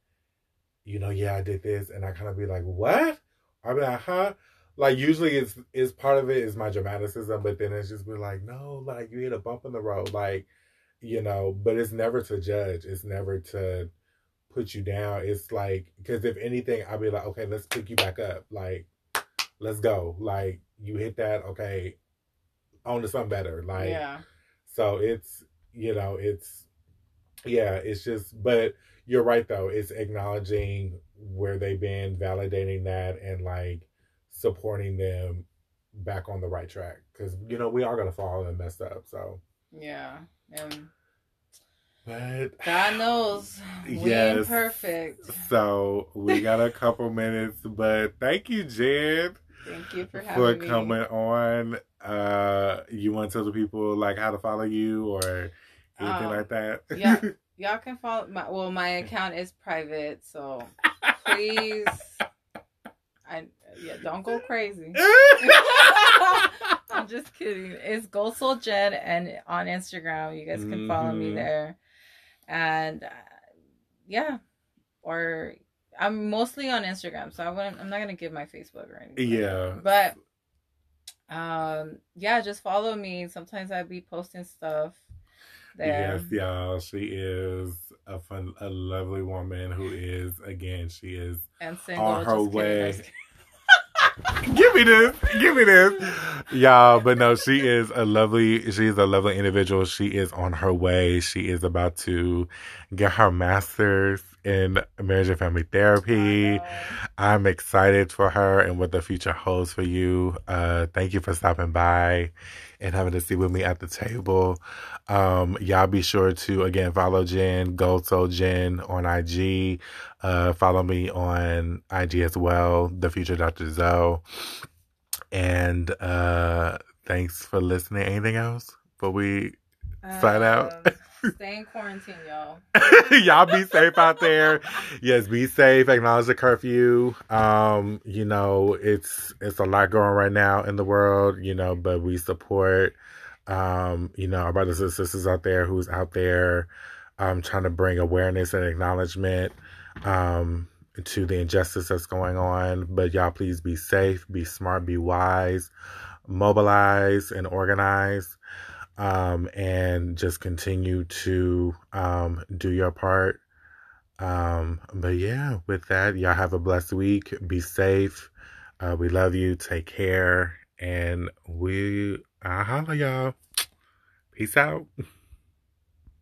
you know, yeah, I did this, and I kind of be like, what? I be like, huh? Like usually it's is part of it is my dramaticism, but then it's just been like, no, like you hit a bump in the road, like, you know, but it's never to judge. It's never to put you down. It's like because if anything, I'll be like, okay, let's pick you back up. Like, let's go. Like you hit that, okay, on to something better. Like, yeah. So it's you know it's yeah, it's just, but you're right though. It's acknowledging where they've been, validating that, and like supporting them back on the right track. Because you know we are gonna fall and mess up. So yeah, and but God knows we yes, ain't perfect. So we got a couple minutes, but thank you, Jen. Thank you for having for coming me. on. Uh, you want to tell the people like how to follow you or anything um, like that. yeah, y'all can follow my. Well, my account is private, so please. I yeah, don't go crazy. I'm just kidding. It's Gold Soul Jen and on Instagram, you guys can mm-hmm. follow me mm-hmm. there. And uh, yeah, or I'm mostly on Instagram, so I wouldn't, I'm not gonna give my Facebook or anything. Yeah, but um, yeah, just follow me. Sometimes I be posting stuff there. Yes, y'all. She is a fun, a lovely woman who is again. She is and single, on her way. give me this, give me this, y'all. But no, she is a lovely. She's a lovely individual. She is on her way. She is about to get her master's in marriage and family therapy. I'm excited for her and what the future holds for you. Uh, thank you for stopping by and having to sit with me at the table. Um, y'all be sure to again follow Jen, go Soul Jen on IG. Uh, follow me on IG as well, the future Dr. Zoe. And uh, thanks for listening. Anything else before we sign out? Stay in quarantine, y'all. y'all be safe out there. Yes, be safe. Acknowledge the curfew. Um, you know, it's it's a lot going right now in the world, you know, but we support um, you know, our brothers and sisters out there who's out there um, trying to bring awareness and acknowledgement um, to the injustice that's going on. But y'all, please be safe, be smart, be wise, mobilize and organize, um, and just continue to um, do your part. Um, but yeah, with that, y'all have a blessed week. Be safe. Uh, we love you. Take care. And we I'll holla y'all. Peace out.